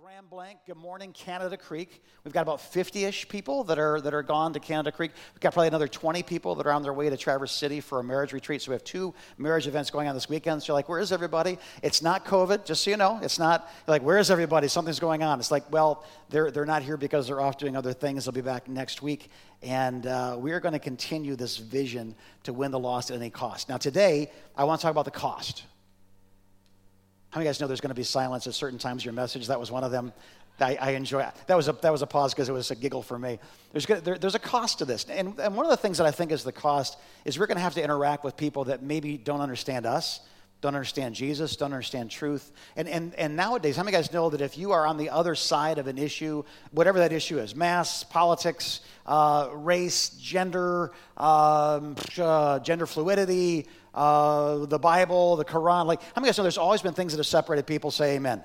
Graham Blank. Good morning, Canada Creek. We've got about 50-ish people that are that are gone to Canada Creek. We've got probably another 20 people that are on their way to Traverse City for a marriage retreat. So we have two marriage events going on this weekend. So you're like, where is everybody? It's not COVID, just so you know. It's not like where is everybody? Something's going on. It's like, well, they're they're not here because they're off doing other things. They'll be back next week, and uh, we are going to continue this vision to win the lost at any cost. Now today, I want to talk about the cost. How many of you guys know there's going to be silence at certain times in your message? That was one of them. I, I enjoy. That was a, that was a pause because it was a giggle for me. There's, there, there's a cost to this. And, and one of the things that I think is the cost is we're going to have to interact with people that maybe don't understand us, don't understand Jesus, don't understand truth. And, and, and nowadays, how many guys know that if you are on the other side of an issue, whatever that issue is, mass, politics, uh, race, gender, um, uh, gender fluidity, uh, the Bible, the Quran. Like, how many guys know there's always been things that have separated people? Say amen.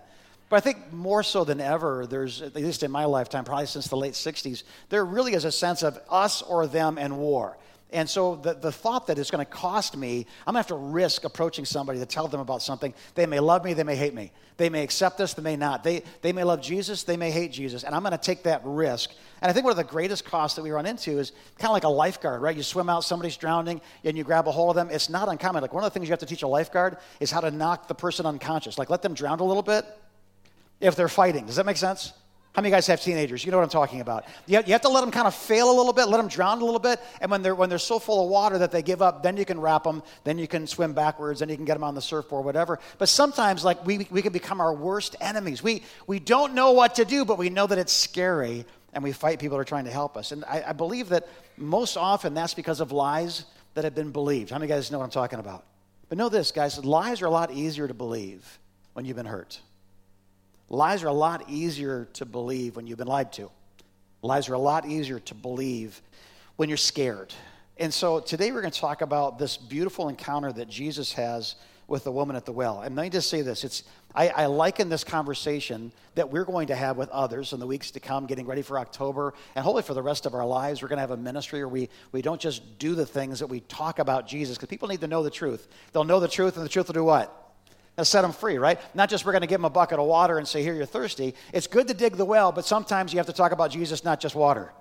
But I think more so than ever, there's, at least in my lifetime, probably since the late 60s, there really is a sense of us or them and war. And so the, the thought that it's going to cost me, I'm going to have to risk approaching somebody to tell them about something. They may love me, they may hate me. They may accept this, they may not. They, they may love Jesus, they may hate Jesus. And I'm going to take that risk. And I think one of the greatest costs that we run into is kind of like a lifeguard, right? You swim out, somebody's drowning, and you grab a hold of them. It's not uncommon. Like one of the things you have to teach a lifeguard is how to knock the person unconscious. Like let them drown a little bit if they're fighting. Does that make sense? How many guys have teenagers? You know what I'm talking about. You have, to let them kind of fail a little bit, let them drown a little bit, and when they're, when they're so full of water that they give up, then you can wrap them, then you can swim backwards, then you can get them on the surfboard, whatever. But sometimes, like, we, we can become our worst enemies. We, we don't know what to do, but we know that it's scary, and we fight people that are trying to help us. And I, I believe that most often that's because of lies that have been believed. How many guys know what I'm talking about? But know this, guys, lies are a lot easier to believe when you've been hurt. Lies are a lot easier to believe when you've been lied to. Lies are a lot easier to believe when you're scared. And so today we're going to talk about this beautiful encounter that Jesus has with the woman at the well. And let me just say this it's, I, I liken this conversation that we're going to have with others in the weeks to come, getting ready for October, and hopefully for the rest of our lives. We're going to have a ministry where we, we don't just do the things that we talk about Jesus, because people need to know the truth. They'll know the truth, and the truth will do what? Set them free, right? Not just we're going to give them a bucket of water and say, here, you're thirsty. It's good to dig the well, but sometimes you have to talk about Jesus, not just water,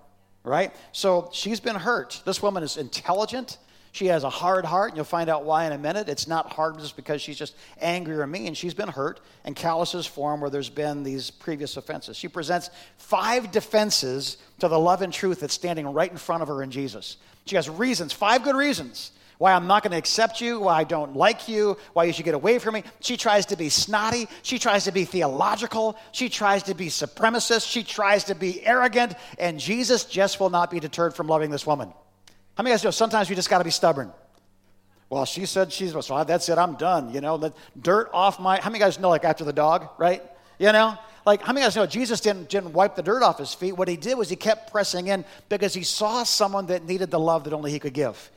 right? So she's been hurt. This woman is intelligent. She has a hard heart, and you'll find out why in a minute. It's not hard just because she's just angry or mean. She's been hurt, and calluses form where there's been these previous offenses. She presents five defenses to the love and truth that's standing right in front of her in Jesus. She has reasons, five good reasons why I'm not going to accept you, why I don't like you, why you should get away from me. She tries to be snotty. She tries to be theological. She tries to be supremacist. She tries to be arrogant. And Jesus just will not be deterred from loving this woman. How many of you guys know sometimes we just got to be stubborn? Well, she said she's, so that's it, I'm done. You know, the dirt off my, how many guys know, like after the dog, right? You know? Like, how many guys know Jesus didn't, didn't wipe the dirt off his feet? What he did was he kept pressing in because he saw someone that needed the love that only he could give.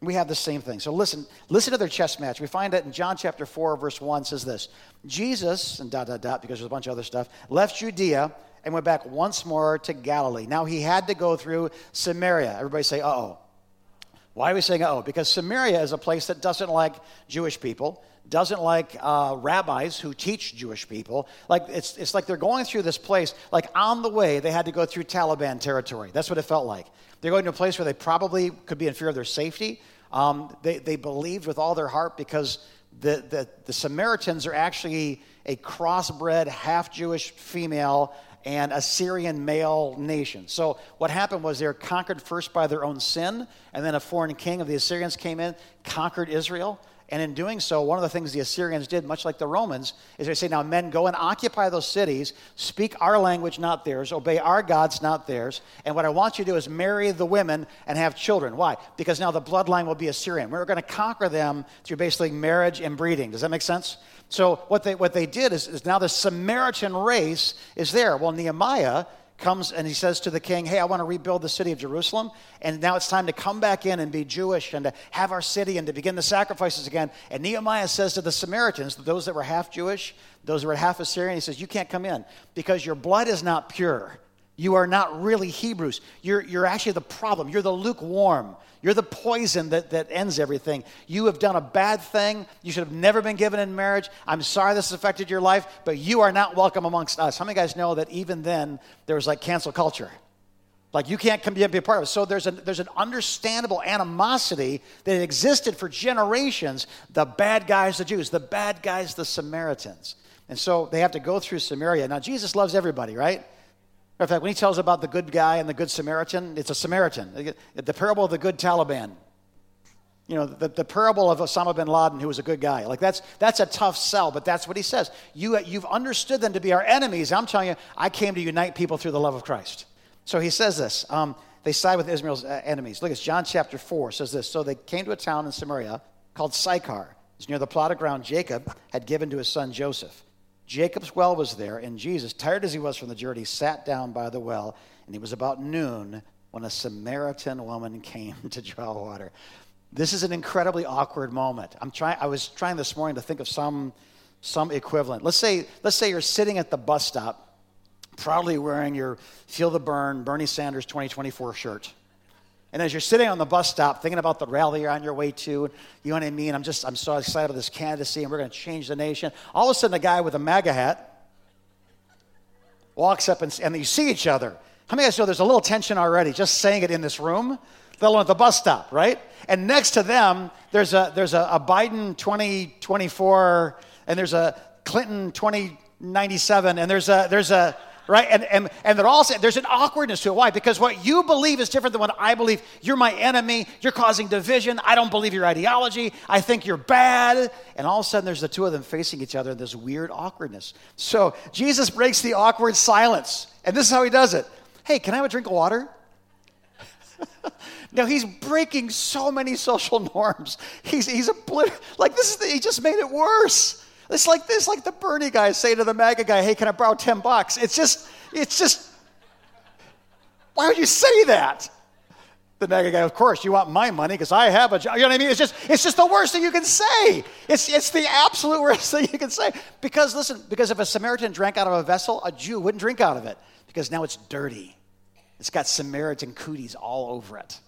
We have the same thing. So listen, listen to their chess match. We find that in John chapter 4, verse 1 says this Jesus, and dot, dot, dot, because there's a bunch of other stuff, left Judea and went back once more to Galilee. Now he had to go through Samaria. Everybody say, uh oh. Why are we saying oh? Because Samaria is a place that doesn't like Jewish people, doesn't like uh, rabbis who teach Jewish people. Like it's, it's like they're going through this place, like on the way, they had to go through Taliban territory. That's what it felt like. They're going to a place where they probably could be in fear of their safety. Um, they, they believed with all their heart because the, the, the Samaritans are actually a crossbred, half Jewish female and Assyrian male nation. So what happened was they were conquered first by their own sin, and then a foreign king of the Assyrians came in, conquered Israel. And in doing so, one of the things the Assyrians did, much like the Romans, is they say, Now, men, go and occupy those cities, speak our language, not theirs, obey our gods, not theirs. And what I want you to do is marry the women and have children. Why? Because now the bloodline will be Assyrian. We're going to conquer them through basically marriage and breeding. Does that make sense? So, what they, what they did is, is now the Samaritan race is there. Well, Nehemiah comes and he says to the king, Hey, I want to rebuild the city of Jerusalem. And now it's time to come back in and be Jewish and to have our city and to begin the sacrifices again. And Nehemiah says to the Samaritans, those that were half Jewish, those that were half Assyrian, he says, You can't come in because your blood is not pure. You are not really Hebrews. You're, you're actually the problem. You're the lukewarm. You're the poison that, that ends everything. You have done a bad thing. You should have never been given in marriage. I'm sorry this has affected your life, but you are not welcome amongst us. How many guys know that even then there was like cancel culture? Like you can't come be a part of it. So there's, a, there's an understandable animosity that existed for generations. The bad guys, the Jews, the bad guys, the Samaritans. And so they have to go through Samaria. Now, Jesus loves everybody, right? In fact, when he tells about the good guy and the good Samaritan, it's a Samaritan. The parable of the good Taliban. You know, the, the parable of Osama bin Laden, who was a good guy. Like, that's, that's a tough sell, but that's what he says. You, you've understood them to be our enemies. I'm telling you, I came to unite people through the love of Christ. So he says this. Um, they side with Israel's uh, enemies. Look, it's John chapter 4 says this. So they came to a town in Samaria called Sychar. It's near the plot of ground Jacob had given to his son Joseph. Jacob's well was there, and Jesus, tired as he was from the journey, sat down by the well, and it was about noon when a Samaritan woman came to draw water. This is an incredibly awkward moment. I'm trying I was trying this morning to think of some some equivalent. Let's say let's say you're sitting at the bus stop, proudly wearing your Feel the Burn Bernie Sanders 2024 shirt. And as you're sitting on the bus stop thinking about the rally you're on your way to, you know what I mean? I'm just, I'm so excited about this candidacy and we're going to change the nation. All of a sudden, a guy with a MAGA hat walks up and, and you see each other. How many of you guys know there's a little tension already just saying it in this room? Let alone at the bus stop, right? And next to them, there's a, there's a, a Biden 2024 and there's a Clinton 2097 and there's a, there's a, right? And, and, and they're all saying there's an awkwardness to it. Why? Because what you believe is different than what I believe. You're my enemy. You're causing division. I don't believe your ideology. I think you're bad. And all of a sudden, there's the two of them facing each other in this weird awkwardness. So Jesus breaks the awkward silence. And this is how he does it Hey, can I have a drink of water? now he's breaking so many social norms. He's he's a like this is the, he just made it worse. It's like this, like the Bernie guy say to the MAGA guy, hey, can I borrow 10 bucks? It's just, it's just, why would you say that? The MAGA guy, of course, you want my money because I have a job. You know what I mean? It's just, it's just the worst thing you can say. It's, it's the absolute worst thing you can say. Because, listen, because if a Samaritan drank out of a vessel, a Jew wouldn't drink out of it because now it's dirty. It's got Samaritan cooties all over it.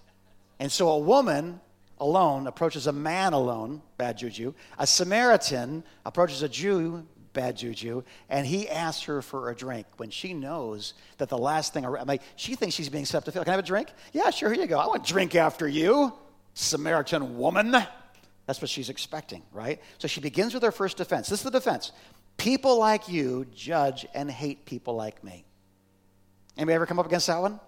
And so a woman alone approaches a man alone, bad juju. A Samaritan approaches a Jew, bad juju, and he asks her for a drink when she knows that the last thing, I she thinks she's being set to feel. Can I have a drink? Yeah, sure, here you go. I want a drink after you, Samaritan woman. That's what she's expecting, right? So she begins with her first defense. This is the defense. People like you judge and hate people like me. Anybody ever come up against that one?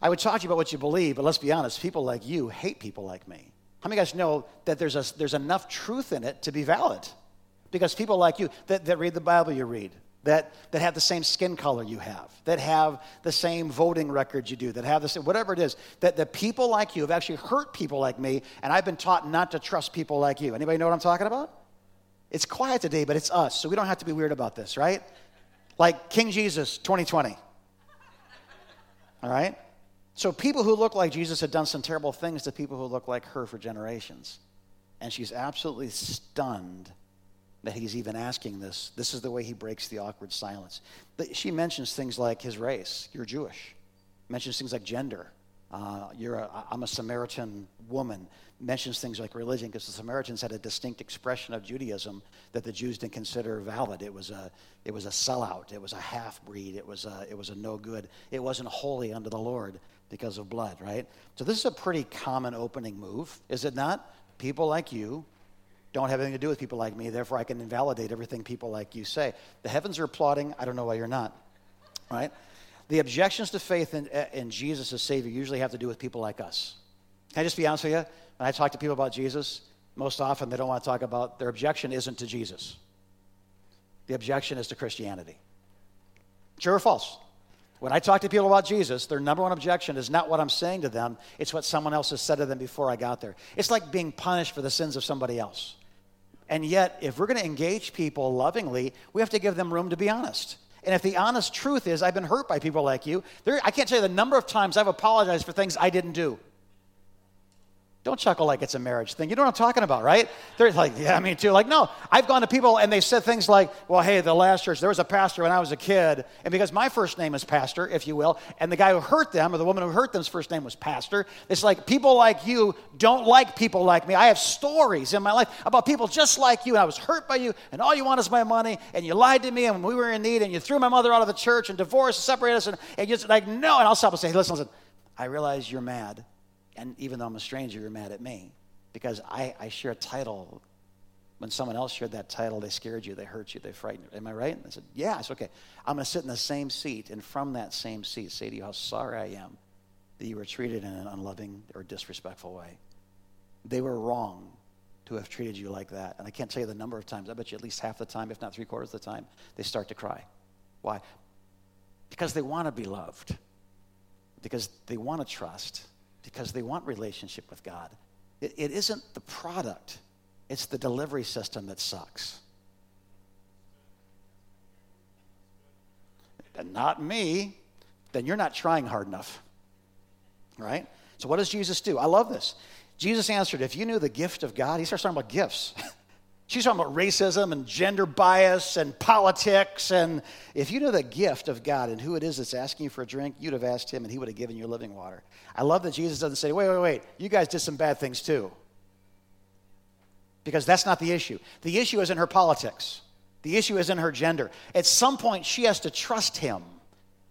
I would talk to you about what you believe, but let's be honest, people like you hate people like me. How many of you guys know that there's, a, there's enough truth in it to be valid? Because people like you that, that read the Bible you read, that, that have the same skin color you have, that have the same voting records you do, that have the same, whatever it is, that the people like you have actually hurt people like me, and I've been taught not to trust people like you. Anybody know what I'm talking about? It's quiet today, but it's us, so we don't have to be weird about this, right? Like King Jesus 2020. All right? So people who look like Jesus had done some terrible things to people who look like her for generations. And she's absolutely stunned that he's even asking this. This is the way he breaks the awkward silence. But she mentions things like his race, you're Jewish. Mentions things like gender. Uh, you're a, I'm a Samaritan woman. Mentions things like religion because the Samaritans had a distinct expression of Judaism that the Jews didn't consider valid. It was a, it was a sellout. It was a half breed. It was a, it was a no good. It wasn't holy unto the Lord because of blood, right? So this is a pretty common opening move, is it not? People like you don't have anything to do with people like me, therefore I can invalidate everything people like you say. The heavens are applauding, I don't know why you're not, right? The objections to faith in, eh, in Jesus as Savior usually have to do with people like us. Can I just be honest with you? When I talk to people about Jesus, most often they don't want to talk about, their objection isn't to Jesus. The objection is to Christianity. True or false? When I talk to people about Jesus, their number one objection is not what I'm saying to them, it's what someone else has said to them before I got there. It's like being punished for the sins of somebody else. And yet, if we're going to engage people lovingly, we have to give them room to be honest. And if the honest truth is, I've been hurt by people like you, there, I can't tell you the number of times I've apologized for things I didn't do. Don't chuckle like it's a marriage thing. You know what I'm talking about, right? They're like, yeah, me too. Like, no, I've gone to people and they said things like, well, hey, the last church, there was a pastor when I was a kid. And because my first name is Pastor, if you will, and the guy who hurt them or the woman who hurt them's first name was Pastor, it's like people like you don't like people like me. I have stories in my life about people just like you. And I was hurt by you and all you want is my money and you lied to me and we were in need and you threw my mother out of the church and divorced and separated us. And, and you're like, no. And I'll stop and say, hey, listen, listen, I realize you're mad and even though I'm a stranger, you're mad at me because I, I share a title. When someone else shared that title, they scared you, they hurt you, they frightened you. Am I right? And I said, Yeah, it's okay. I'm going to sit in the same seat and from that same seat say to you how sorry I am that you were treated in an unloving or disrespectful way. They were wrong to have treated you like that. And I can't tell you the number of times, I bet you at least half the time, if not three quarters of the time, they start to cry. Why? Because they want to be loved, because they want to trust, because they want relationship with God. It, it isn't the product, it's the delivery system that sucks. And not me, then you're not trying hard enough. Right? So, what does Jesus do? I love this. Jesus answered, If you knew the gift of God, he starts talking about gifts. She's talking about racism and gender bias and politics. And if you knew the gift of God and who it is that's asking you for a drink, you'd have asked him and he would have given you living water. I love that Jesus doesn't say, wait, wait, wait, you guys did some bad things too. Because that's not the issue. The issue is in her politics, the issue is in her gender. At some point, she has to trust him.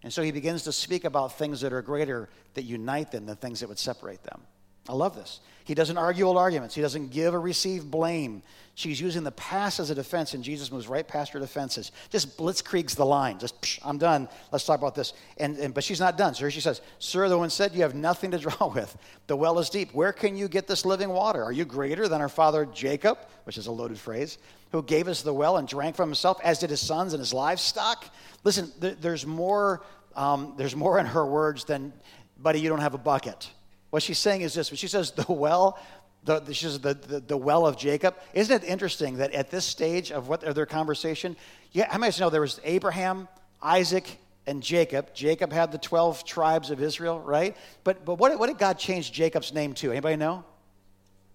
And so he begins to speak about things that are greater that unite them than things that would separate them. I love this. He doesn't argue old arguments. He doesn't give or receive blame. She's using the past as a defense, and Jesus moves right past her defenses. Just blitzkriegs the line. Just, psh, I'm done. Let's talk about this. And, and, but she's not done. So she says, Sir, the one said, You have nothing to draw with. The well is deep. Where can you get this living water? Are you greater than our father Jacob, which is a loaded phrase, who gave us the well and drank from himself, as did his sons and his livestock? Listen, there's more. Um, there's more in her words than, buddy, you don't have a bucket. What she's saying is this when she says the well, the, she says the, the, the, well of Jacob, isn't it interesting that at this stage of what of their conversation, yeah, how many of you know there was Abraham, Isaac, and Jacob. Jacob had the 12 tribes of Israel, right? But, but what, what did God change Jacob's name to? Anybody know?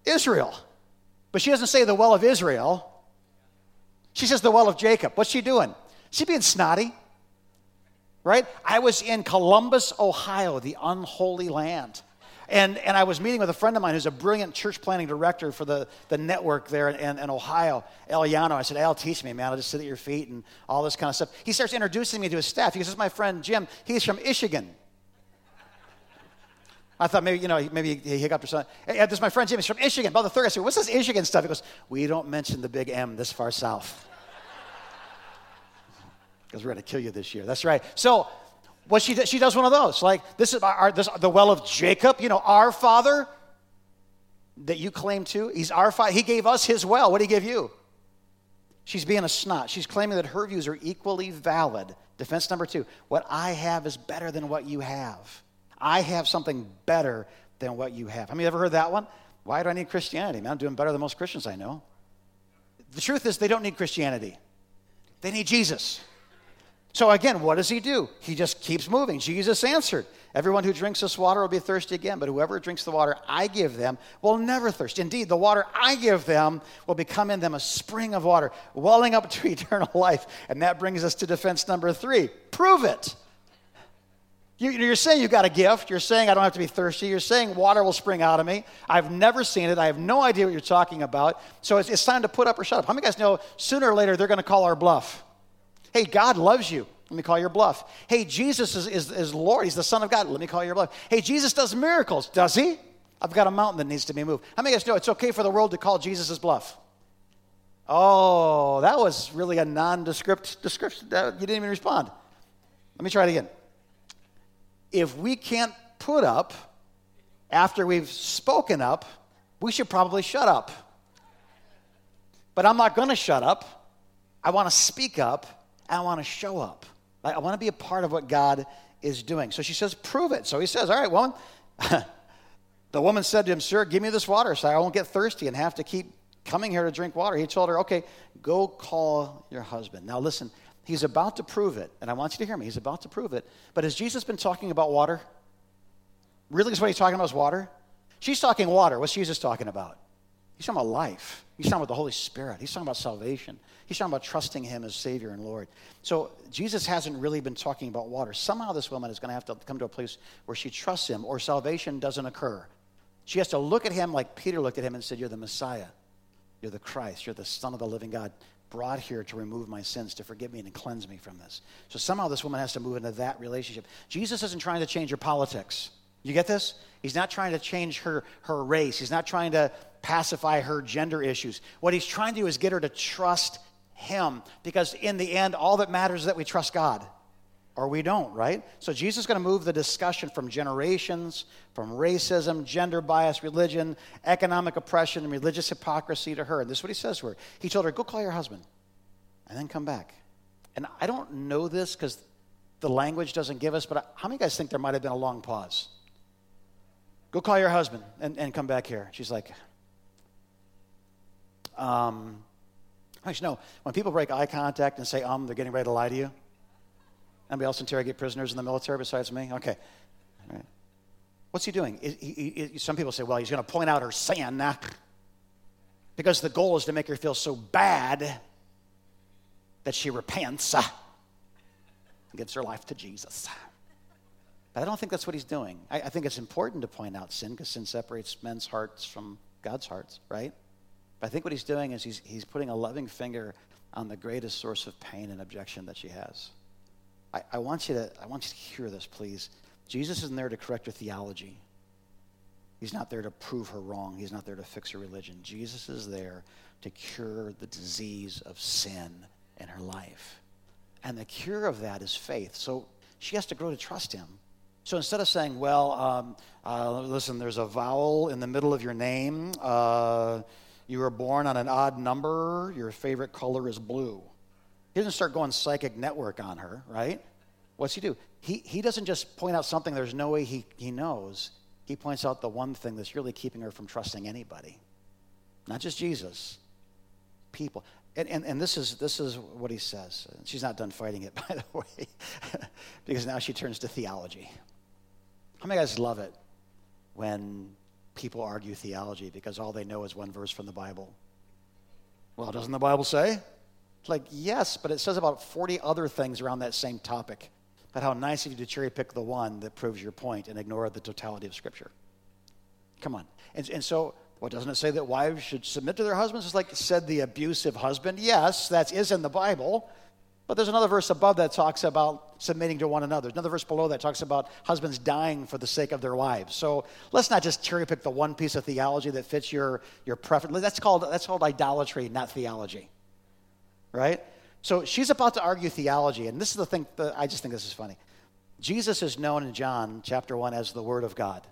Israel. But she doesn't say the well of Israel. She says the well of Jacob. What's she doing? She being snotty, right? I was in Columbus, Ohio, the unholy land. And, and I was meeting with a friend of mine who's a brilliant church planning director for the, the network there in, in Ohio, Eliano. I said, Al, teach me, man. I'll just sit at your feet and all this kind of stuff. He starts introducing me to his staff. He goes, This is my friend Jim. He's from Michigan. I thought maybe, you know, maybe he hiccuped or something. Hey, uh, this is my friend Jim. He's from Michigan. About the third, I said, What's this Michigan stuff? He goes, We don't mention the big M this far south. Because we're going to kill you this year. That's right. So what she, she does one of those. Like, this is our, this, the well of Jacob, you know, our father that you claim to. He's our father. He gave us his well. What did he give you? She's being a snot. She's claiming that her views are equally valid. Defense number two what I have is better than what you have. I have something better than what you have. Have you ever heard that one? Why do I need Christianity? Man, I'm doing better than most Christians I know. The truth is, they don't need Christianity, they need Jesus. So again, what does he do? He just keeps moving. Jesus answered, Everyone who drinks this water will be thirsty again, but whoever drinks the water I give them will never thirst. Indeed, the water I give them will become in them a spring of water, welling up to eternal life. And that brings us to defense number three prove it. You're saying you've got a gift. You're saying I don't have to be thirsty. You're saying water will spring out of me. I've never seen it. I have no idea what you're talking about. So it's, it's time to put up or shut up. How many guys know sooner or later they're going to call our bluff? Hey, God loves you. Let me call your bluff. Hey, Jesus is, is, is Lord. He's the Son of God. Let me call your bluff. Hey, Jesus does miracles. Does he? I've got a mountain that needs to be moved. How many of you guys know it's okay for the world to call Jesus' bluff? Oh, that was really a nondescript description. You didn't even respond. Let me try it again. If we can't put up after we've spoken up, we should probably shut up. But I'm not going to shut up. I want to speak up I want to show up. I want to be a part of what God is doing. So she says, Prove it. So he says, All right, woman. the woman said to him, Sir, give me this water so I won't get thirsty and have to keep coming here to drink water. He told her, Okay, go call your husband. Now listen, he's about to prove it. And I want you to hear me. He's about to prove it. But has Jesus been talking about water? Really, is what he's talking about is water? She's talking water. What's Jesus talking about? He's talking about life. He's talking about the Holy Spirit. He's talking about salvation. He's talking about trusting Him as Savior and Lord. So Jesus hasn't really been talking about water. Somehow this woman is going to have to come to a place where she trusts Him or salvation doesn't occur. She has to look at Him like Peter looked at Him and said, You're the Messiah. You're the Christ. You're the Son of the living God, brought here to remove my sins, to forgive me and to cleanse me from this. So somehow this woman has to move into that relationship. Jesus isn't trying to change her politics. You get this? He's not trying to change her, her race. He's not trying to pacify her gender issues. What he's trying to do is get her to trust him because in the end, all that matters is that we trust God or we don't, right? So Jesus is going to move the discussion from generations, from racism, gender bias, religion, economic oppression, and religious hypocrisy to her. And this is what he says to her. He told her, Go call your husband and then come back. And I don't know this because the language doesn't give us, but how many guys think there might have been a long pause? Go call your husband and, and come back here. She's like, um, actually, no. When people break eye contact and say, um, they're getting ready to lie to you. Anybody else interrogate prisoners in the military besides me? Okay. What's he doing? He, he, he, some people say, well, he's going to point out her sin because the goal is to make her feel so bad that she repents and gives her life to Jesus. But I don't think that's what he's doing. I, I think it's important to point out sin because sin separates men's hearts from God's hearts, right? But I think what he's doing is he's, he's putting a loving finger on the greatest source of pain and objection that she has. I, I, want you to, I want you to hear this, please. Jesus isn't there to correct her theology. He's not there to prove her wrong. He's not there to fix her religion. Jesus is there to cure the disease of sin in her life. And the cure of that is faith. So she has to grow to trust him. So instead of saying, well, um, uh, listen, there's a vowel in the middle of your name, uh, you were born on an odd number, your favorite color is blue. He doesn't start going psychic network on her, right? What's he do? He, he doesn't just point out something there's no way he, he knows. He points out the one thing that's really keeping her from trusting anybody. Not just Jesus, people. And, and, and this, is, this is what he says. She's not done fighting it, by the way, because now she turns to theology. How many guys love it when people argue theology because all they know is one verse from the Bible? Well, doesn't the Bible say? Like, yes, but it says about 40 other things around that same topic. But how nice of you to cherry pick the one that proves your point and ignore the totality of Scripture. Come on. And, and so, what doesn't it say that wives should submit to their husbands? It's like said the abusive husband. Yes, that is in the Bible. But there's another verse above that talks about submitting to one another. Another verse below that talks about husbands dying for the sake of their wives. So let's not just cherry pick the one piece of theology that fits your, your preference. That's called, that's called idolatry, not theology. Right? So she's about to argue theology, and this is the thing that I just think this is funny. Jesus is known in John chapter 1 as the Word of God.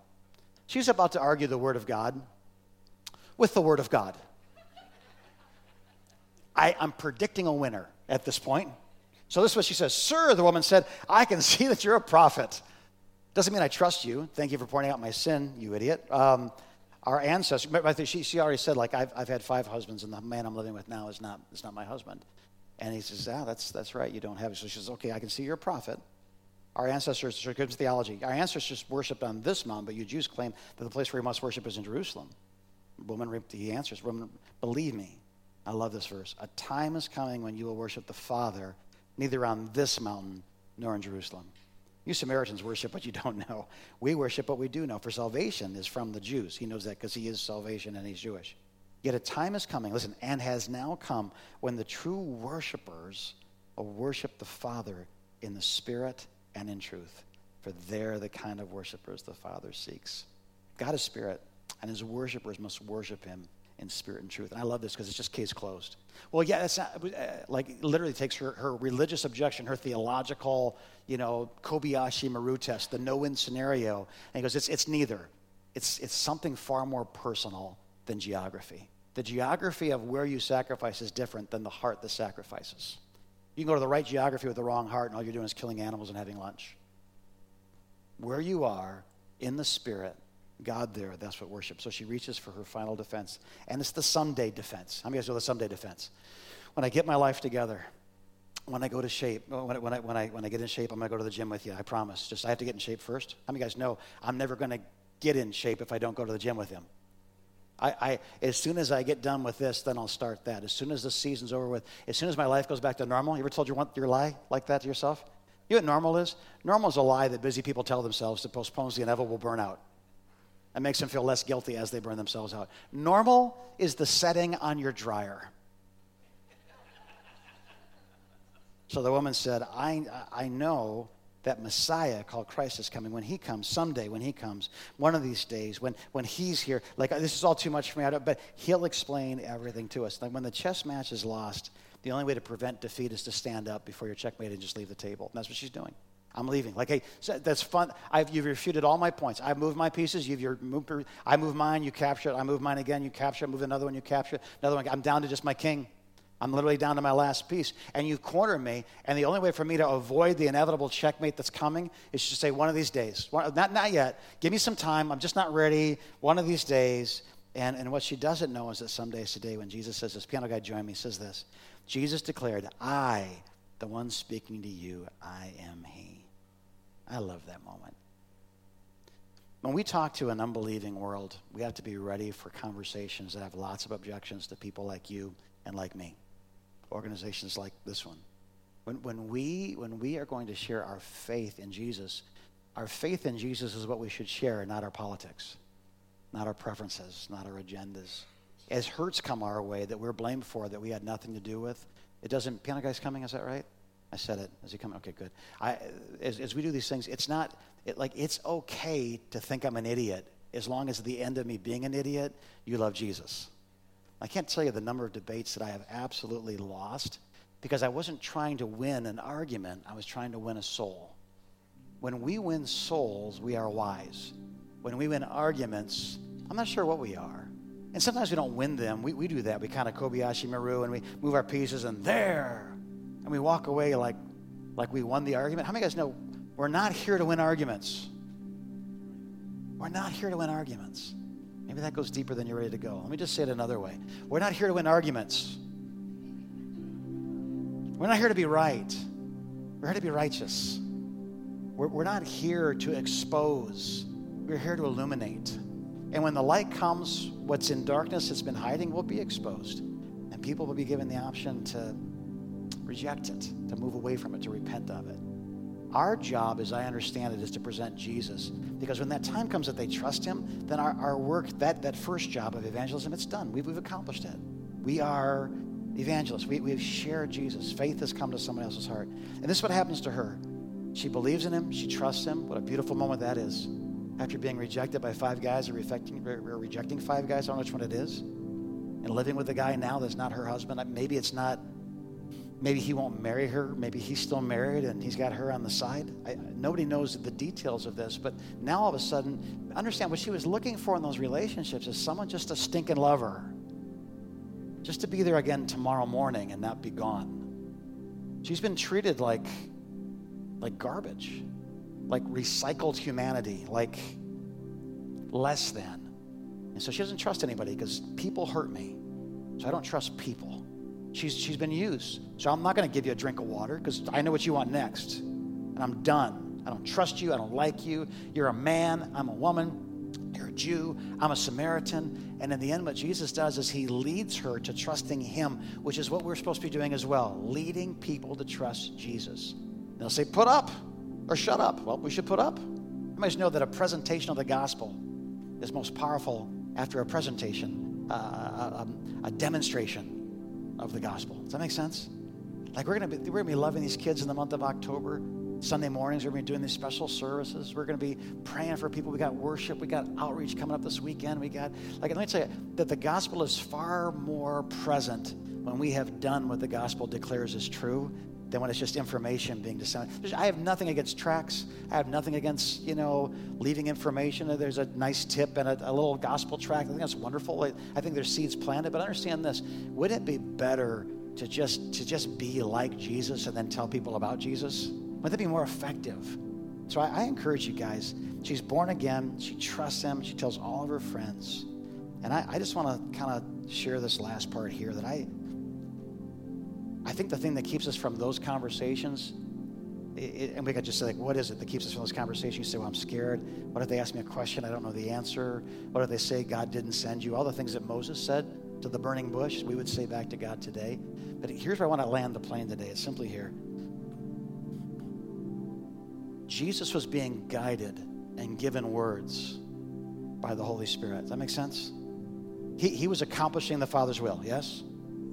She's about to argue the Word of God with the Word of God. I, I'm predicting a winner at this point. So this is what she says Sir, the woman said, I can see that you're a prophet. Doesn't mean I trust you. Thank you for pointing out my sin, you idiot. Um, our ancestors, she, she already said, like, I've, I've had five husbands, and the man I'm living with now is not, is not my husband. And he says, ah, that's, that's right, you don't have it. So she says, okay, I can see you're a prophet. Our ancestors, so gives theology, our ancestors worshiped on this mountain, but you Jews claim that the place where you must worship is in Jerusalem. Woman, he answers, woman, believe me. I love this verse. A time is coming when you will worship the Father neither on this mountain nor in Jerusalem. You Samaritans worship what you don't know. We worship what we do know, for salvation is from the Jews. He knows that because he is salvation and he's Jewish. Yet a time is coming, listen, and has now come when the true worshipers will worship the Father in the Spirit and in truth, for they're the kind of worshipers the Father seeks. God is Spirit, and his worshipers must worship him in spirit and truth. And I love this because it's just case closed. Well, yeah, that's not, uh, like, literally takes her, her religious objection, her theological, you know, Kobayashi Maru test, the no win scenario. And he goes, it's, it's neither. It's, it's something far more personal than geography. The geography of where you sacrifice is different than the heart that sacrifices. You can go to the right geography with the wrong heart, and all you're doing is killing animals and having lunch. Where you are in the spirit God there. That's what worship. So she reaches for her final defense. And it's the someday defense. How many of you guys know the someday defense? When I get my life together, when I go to shape, uh, when I, when I, when I, when I get in shape, I'm going to go to the gym with you. I promise. Just I have to get in shape first. How many of you guys know I'm never going to get in shape if I don't go to the gym with him. I, I, as soon as I get done with this, then I'll start that. As soon as the season's over with, as soon as my life goes back to normal. You ever told your, your lie like that to yourself? You know what normal is? Normal is a lie that busy people tell themselves to postpone the inevitable burnout. It makes them feel less guilty as they burn themselves out. Normal is the setting on your dryer. So the woman said, I, I know that Messiah called Christ is coming. When he comes, someday when he comes, one of these days, when, when he's here, like this is all too much for me, but he'll explain everything to us. Like when the chess match is lost, the only way to prevent defeat is to stand up before your checkmate and just leave the table. And that's what she's doing. I'm leaving. Like, hey, that's fun. I've, you've refuted all my points. I've moved my pieces. You've your, moved, I move mine, you capture it. I move mine again, you capture it. Move another one, you capture it. Another one. I'm down to just my king. I'm literally down to my last piece. And you corner me, and the only way for me to avoid the inevitable checkmate that's coming is to say, one of these days. One, not, not yet. Give me some time. I'm just not ready. One of these days. And, and what she doesn't know is that someday is today when Jesus says this. Piano guy join me, says this. Jesus declared, I, the one speaking to you, I am he. I love that moment. When we talk to an unbelieving world, we have to be ready for conversations that have lots of objections to people like you and like me organizations like this one. When, when, we, when we are going to share our faith in Jesus, our faith in Jesus is what we should share, not our politics, not our preferences, not our agendas. As hurts come our way that we're blamed for, that we had nothing to do with, it doesn't. Piano guy's coming, is that right? I said it. Is he coming? Okay, good. I, as, as we do these things, it's not it, like it's okay to think I'm an idiot as long as the end of me being an idiot, you love Jesus. I can't tell you the number of debates that I have absolutely lost because I wasn't trying to win an argument, I was trying to win a soul. When we win souls, we are wise. When we win arguments, I'm not sure what we are. And sometimes we don't win them. We, we do that. We kind of Kobayashi Maru and we move our pieces and there. And we walk away like, like we won the argument. How many guys know we're not here to win arguments? We're not here to win arguments. Maybe that goes deeper than you're ready to go. Let me just say it another way. We're not here to win arguments. We're not here to be right. We're here to be righteous. We're, we're not here to expose. We're here to illuminate. And when the light comes, what's in darkness has been hiding will be exposed. And people will be given the option to reject it, to move away from it, to repent of it. Our job, as I understand it, is to present Jesus. Because when that time comes that they trust him, then our, our work, that, that first job of evangelism, it's done. We've, we've accomplished it. We are evangelists. We, we've shared Jesus. Faith has come to someone else's heart. And this is what happens to her. She believes in him. She trusts him. What a beautiful moment that is. After being rejected by five guys or rejecting, or rejecting five guys, I don't know which one it is. And living with a guy now that's not her husband. Maybe it's not maybe he won't marry her. Maybe he's still married and he's got her on the side. I, nobody knows the details of this, but now all of a sudden, understand what she was looking for in those relationships is someone just a stinking lover, just to be there again tomorrow morning and not be gone. She's been treated like, like garbage, like recycled humanity, like less than. And so she doesn't trust anybody because people hurt me. So I don't trust people. She's, she's been used. So I'm not going to give you a drink of water because I know what you want next. And I'm done. I don't trust you. I don't like you. You're a man. I'm a woman. You're a Jew. I'm a Samaritan. And in the end, what Jesus does is he leads her to trusting him, which is what we're supposed to be doing as well leading people to trust Jesus. They'll say, put up or shut up. Well, we should put up. You must know that a presentation of the gospel is most powerful after a presentation, uh, a, a demonstration of the gospel. Does that make sense? Like we're gonna be we're gonna be loving these kids in the month of October. Sunday mornings, we're to be doing these special services. We're to be praying for people. We got worship. We got outreach coming up this weekend. We got, like, let me tell you that the gospel is far more present when we have done what the gospel declares is true than when it's just information being disseminated. I have nothing against tracts. I have nothing against, you know, leaving information. There's a nice tip and a, a little gospel tract. I think that's wonderful. I, I think there's seeds planted. But understand this: would it be better to just to just be like Jesus and then tell people about Jesus? Would that be more effective? So I, I encourage you guys. She's born again. She trusts him. She tells all of her friends. And I, I just want to kind of share this last part here that I, I think the thing that keeps us from those conversations it, and we could just say, like, what is it that keeps us from those conversations? You say, well, I'm scared. What if they ask me a question? I don't know the answer. What if they say God didn't send you? All the things that Moses said to the burning bush, we would say back to God today. But here's where I want to land the plane today. It's simply here. Jesus was being guided and given words by the Holy Spirit. Does that make sense? He, he was accomplishing the Father's will, yes?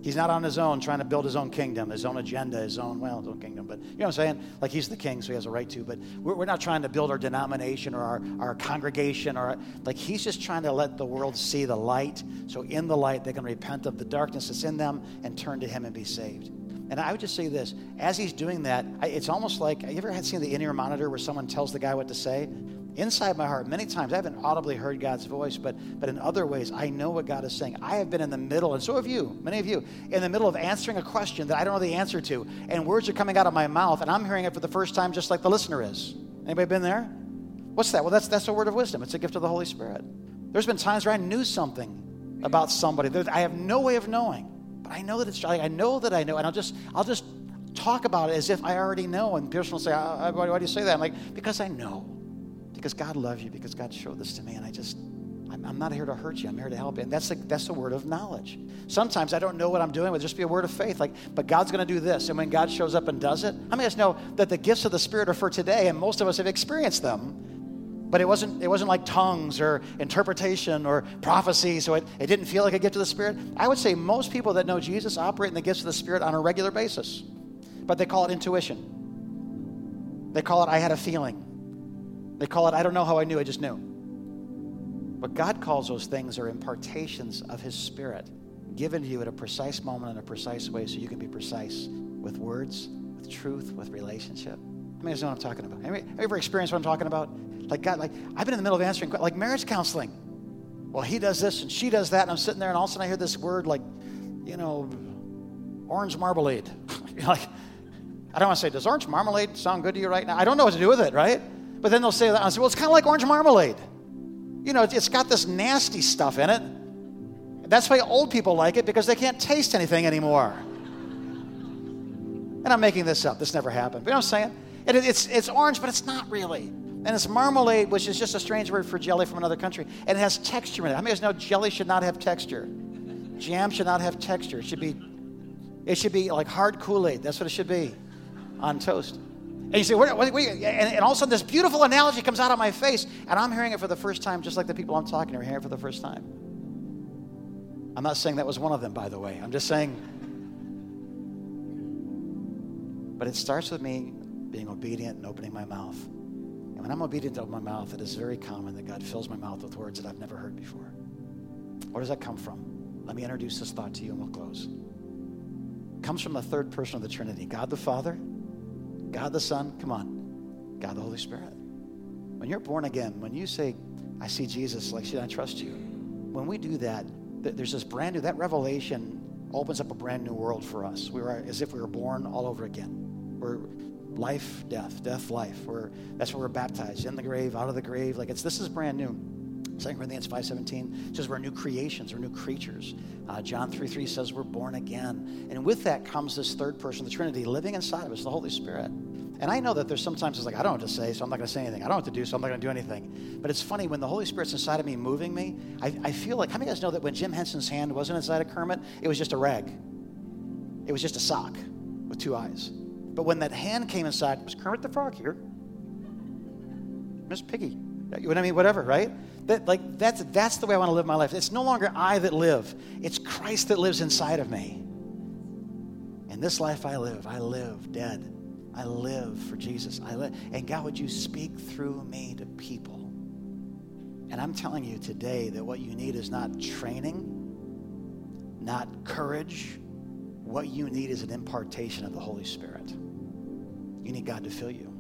He's not on his own trying to build his own kingdom, his own agenda, his own, well, his own kingdom. But you know what I'm saying? Like he's the king, so he has a right to. But we're, we're not trying to build our denomination or our, our congregation or like he's just trying to let the world see the light. So in the light, they can repent of the darkness that's in them and turn to him and be saved. And I would just say this as he's doing that, it's almost like you ever had seen the in ear monitor where someone tells the guy what to say? Inside my heart, many times I haven't audibly heard God's voice, but, but in other ways, I know what God is saying. I have been in the middle, and so have you, many of you, in the middle of answering a question that I don't know the answer to, and words are coming out of my mouth, and I'm hearing it for the first time just like the listener is. Anybody been there? What's that? Well, that's, that's a word of wisdom. It's a gift of the Holy Spirit. There's been times where I knew something about somebody that I have no way of knowing, but I know that it's, I know that I know, and I'll just, I'll just talk about it as if I already know, and people will say, uh, uh, why, why do you say that? I'm like, because I know because God loves you, because God showed this to me, and I just, I'm, I'm, not here to hurt you. I'm here to help you. And that's the, that's the word of knowledge. Sometimes I don't know what I'm doing, but just be a word of faith. Like, but God's going to do this. And when God shows up and does it, many of us know that the gifts of the Spirit are for today, and most of us have experienced them? But it wasn't, it wasn't like tongues or interpretation or prophecy, so it, it didn't feel like a gift of the Spirit. I would say most people that know Jesus operate in the gifts of the Spirit on a regular basis, but they call it intuition. They call it, I had a feeling. They call it, I don't know how I knew, I just knew. But God calls those things are impartations of His Spirit given to you at a precise moment in a precise way so you can be precise with words, with truth, with relationship. I mean, you know what I'm talking about. Have you ever experienced what I'm talking about? Like, God, like, I've been in the middle of answering, like marriage counseling. Well, he does this and she does that, and I'm sitting there, and all of a sudden I hear this word like, you know, orange marmalade. like, I don't want to say, does orange marmalade sound good to you right now? I don't know what to do with it, right? But then they'll say that. I say, well, it's kind of like orange marmalade. You know, it's got this nasty stuff in it. That's why old people like it because they can't taste anything anymore. And I'm making this up. This never happened. But you know what I'm saying? It, it's, it's orange, but it's not really. And it's marmalade, which is just a strange word for jelly from another country. And it has texture in it. How many of you know jelly should not have texture? Jam should not have texture. It should be, it should be like hard Kool-Aid. That's what it should be on toast. And you say, what, what, what, and, and all of a sudden this beautiful analogy comes out of my face, and I'm hearing it for the first time, just like the people I'm talking to are hearing it for the first time. I'm not saying that was one of them, by the way. I'm just saying, but it starts with me being obedient and opening my mouth. And when I'm obedient to open my mouth, it is very common that God fills my mouth with words that I've never heard before. Where does that come from? Let me introduce this thought to you and we'll close. It comes from the third person of the Trinity God the Father, God the Son, come on, God the Holy Spirit. When you're born again, when you say, I see Jesus, like, should I trust you? When we do that, there's this brand new, that revelation opens up a brand new world for us. We are as if we were born all over again. We're life, death, death, life. We're, that's where we're baptized, in the grave, out of the grave. Like it's this is brand new. 2 Corinthians 5.17 says we're new creations, we're new creatures. Uh, John 3.3 says we're born again. And with that comes this third person, the Trinity, living inside of us, the Holy Spirit. And I know that there's sometimes it's like, I don't know what to say, so I'm not going to say anything. I don't know what to do, so I'm not going to do anything. But it's funny, when the Holy Spirit's inside of me moving me, I, I feel like, how many of you guys know that when Jim Henson's hand wasn't inside of Kermit, it was just a rag? It was just a sock with two eyes. But when that hand came inside, was Kermit the Frog here? Miss Piggy. You know what I mean? Whatever, right? That, like, that's, that's the way I want to live my life. It's no longer I that live, it's Christ that lives inside of me. In this life I live, I live dead I live for Jesus. I live. And God, would you speak through me to people? And I'm telling you today that what you need is not training, not courage. What you need is an impartation of the Holy Spirit. You need God to fill you.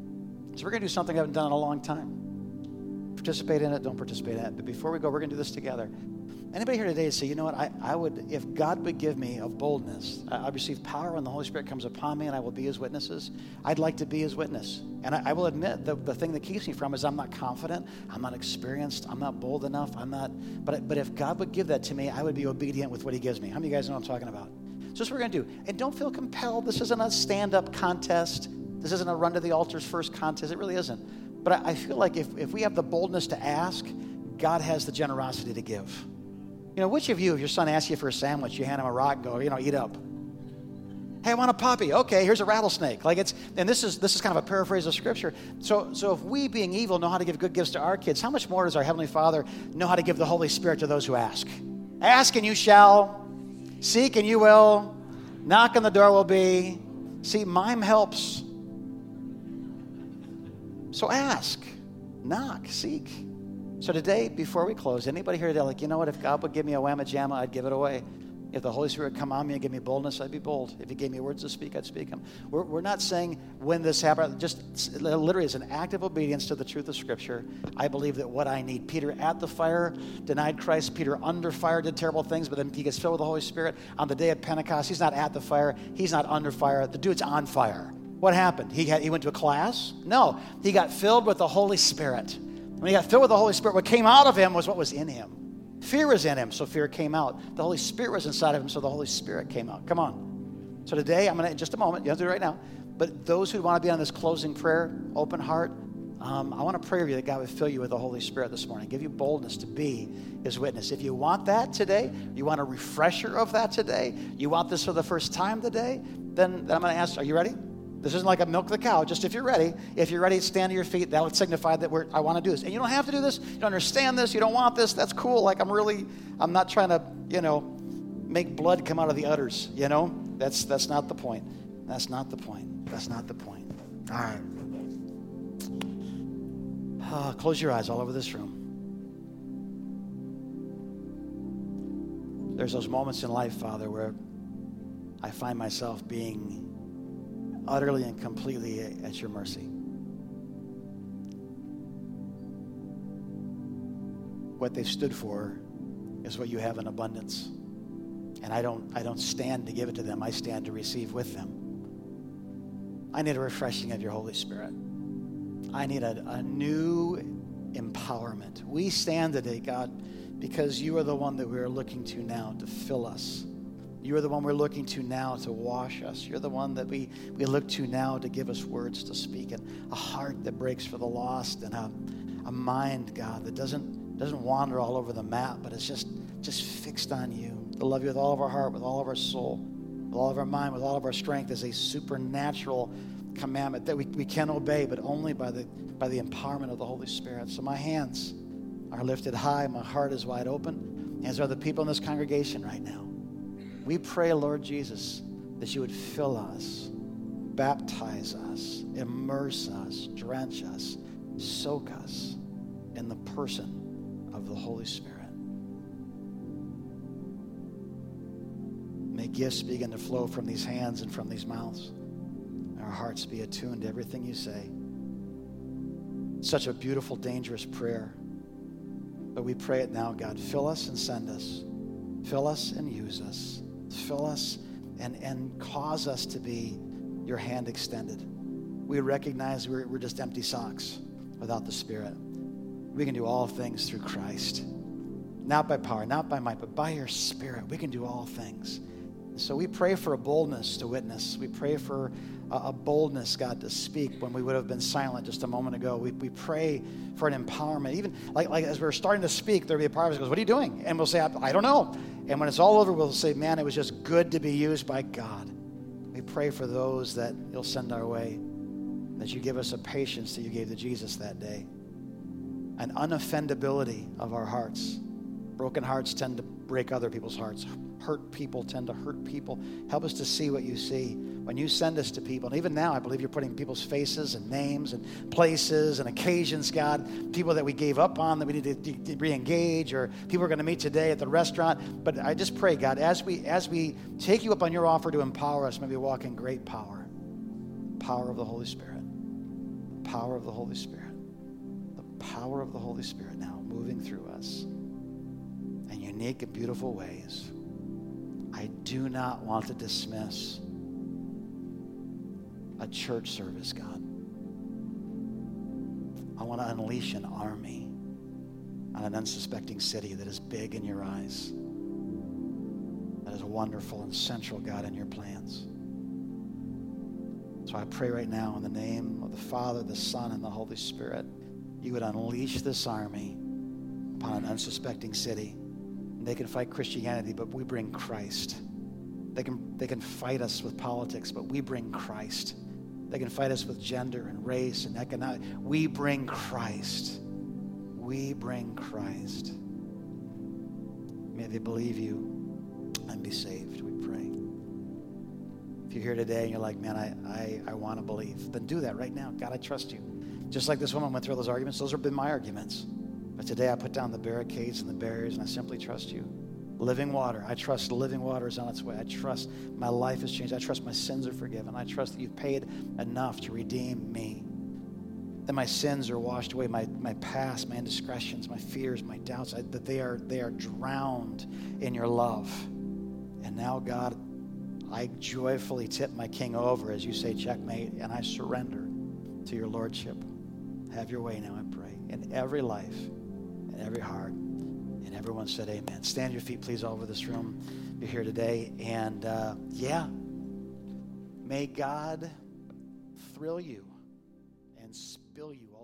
So we're going to do something I haven't done in a long time. Participate in it, don't participate in it. But before we go, we're going to do this together. Anybody here today say, you know what, I, I would, if God would give me of boldness, I, I receive power when the Holy Spirit comes upon me and I will be his witnesses, I'd like to be his witness. And I, I will admit the, the thing that keeps me from is I'm not confident, I'm not experienced, I'm not bold enough, I'm not, but, but if God would give that to me, I would be obedient with what he gives me. How many of you guys know what I'm talking about? So that's what we're going to do. And don't feel compelled. This isn't a stand up contest. This isn't a run to the altars first contest. It really isn't. But I, feel like if, if we have the boldness to ask, God has the generosity to give. You know, which of you, if your son asks you for a sandwich, you hand him a rock go, you know, eat up? Hey, I want a puppy. Okay, here's a rattlesnake. Like it's, and this is this is kind of a paraphrase of scripture. So, so if we, being evil, know how to give good gifts to our kids, how much more does our heavenly Father know how to give the Holy Spirit to those who ask? Ask and you shall, seek and you will, knock on the door will be. See, mime helps. So ask, knock, seek. So today, before we close, anybody here today, like, you know what? If God would give me a whamma jamma, I'd give it away. If the Holy Spirit would come on me and give me boldness, I'd be bold. If He gave me words to speak, I'd speak them. We're, we're not saying when this happens, just literally as an act of obedience to the truth of Scripture. I believe that what I need. Peter at the fire denied Christ. Peter under fire did terrible things, but then he gets filled with the Holy Spirit. On the day of Pentecost, he's not at the fire, he's not under fire. The dude's on fire. What happened? He, had, he went to a class? No. He got filled with the Holy Spirit. When he got filled with the Holy Spirit, what came out of him was what was in him. Fear was in him, so fear came out. The Holy Spirit was inside of him, so the Holy Spirit came out. Come on. So today, I'm going to, in just a moment, you have to do it right now. But those who want to be on this closing prayer, open heart, um, I want to pray for you that God would fill you with the Holy Spirit this morning, give you boldness to be His witness. If you want that today, you want a refresher of that today, you want this for the first time today, then, then I'm going to ask, are you ready? This isn't like a milk the cow. Just if you're ready, if you're ready stand to your feet, that would signify that we're, I want to do this. And you don't have to do this. You don't understand this. You don't want this. That's cool. Like I'm really, I'm not trying to, you know, make blood come out of the udders. You know, that's that's not the point. That's not the point. That's not the point. All right. Uh, close your eyes all over this room. There's those moments in life, Father, where I find myself being utterly and completely at your mercy. What they've stood for is what you have in abundance. And I don't, I don't stand to give it to them, I stand to receive with them. I need a refreshing of your Holy Spirit. I need a, a new empowerment. We stand today, God, because you are the one that we are looking to now to fill us you're the one we're looking to now to wash us. You're the one that we, we look to now to give us words to speak and a heart that breaks for the lost and a, a mind, God, that doesn't, doesn't wander all over the map, but it's just, just fixed on you. To love you with all of our heart, with all of our soul, with all of our mind, with all of our strength is a supernatural commandment that we, we can obey, but only by the, by the empowerment of the Holy Spirit. So my hands are lifted high, my heart is wide open, as are the people in this congregation right now. We pray, Lord Jesus, that you would fill us, baptize us, immerse us, drench us, soak us in the person of the Holy Spirit. May gifts begin to flow from these hands and from these mouths. Our hearts be attuned to everything you say. Such a beautiful, dangerous prayer. But we pray it now, God. Fill us and send us. Fill us and use us fill us and, and cause us to be your hand extended. We recognize we're, we're just empty socks without the Spirit. We can do all things through Christ. Not by power, not by might, but by your Spirit. We can do all things. So we pray for a boldness to witness. We pray for a, boldness, God, to speak when we would have been silent just a moment ago. We, we pray for an empowerment. Even like, like as we're starting to speak, there'll be a part of us goes, What are you doing? And we'll say, I, I don't know. And when it's all over, we'll say, Man, it was just good to be used by God. We pray for those that you'll send our way, that you give us a patience that you gave to Jesus that day, an unoffendability of our hearts. Broken hearts tend to break other people's hearts hurt people tend to hurt people. Help us to see what you see when you send us to people. And even now, I believe you're putting people's faces and names and places and occasions, God, people that we gave up on that we need to re engage, or people we're going to meet today at the restaurant. But I just pray, God, as we, as we take you up on your offer to empower us, may we walk in great power power of the Holy Spirit. The power of the Holy Spirit. The power of the Holy Spirit now moving through us in unique and beautiful ways. I do not want to dismiss a church service, God. I want to unleash an army on an unsuspecting city that is big in your eyes, that is wonderful and central, God, in your plans. So I pray right now in the name of the Father, the Son, and the Holy Spirit, you would unleash this army upon an unsuspecting city. They can fight Christianity, but we bring Christ. They can, they can fight us with politics, but we bring Christ. They can fight us with gender and race and economic. We bring Christ. We bring Christ. May they believe you and be saved, we pray. If you're here today and you're like, man, I, I, I want to believe, then do that right now. God, I trust you. Just like this woman went through all those arguments, those have been my arguments. But today I put down the barricades and the barriers and I simply trust you. Living water. I trust living water is on its way. I trust my life has changed. I trust my sins are forgiven. I trust that you've paid enough to redeem me. That my sins are washed away, my, my past, my indiscretions, my fears, my doubts, I, that they are, they are drowned in your love. And now, God, I joyfully tip my king over as you say, checkmate, and I surrender to your lordship. Have your way now, I pray, in every life, every heart. And everyone said, Amen. Stand your feet, please, all over this room. You're here today. And uh, yeah, may God thrill you and spill you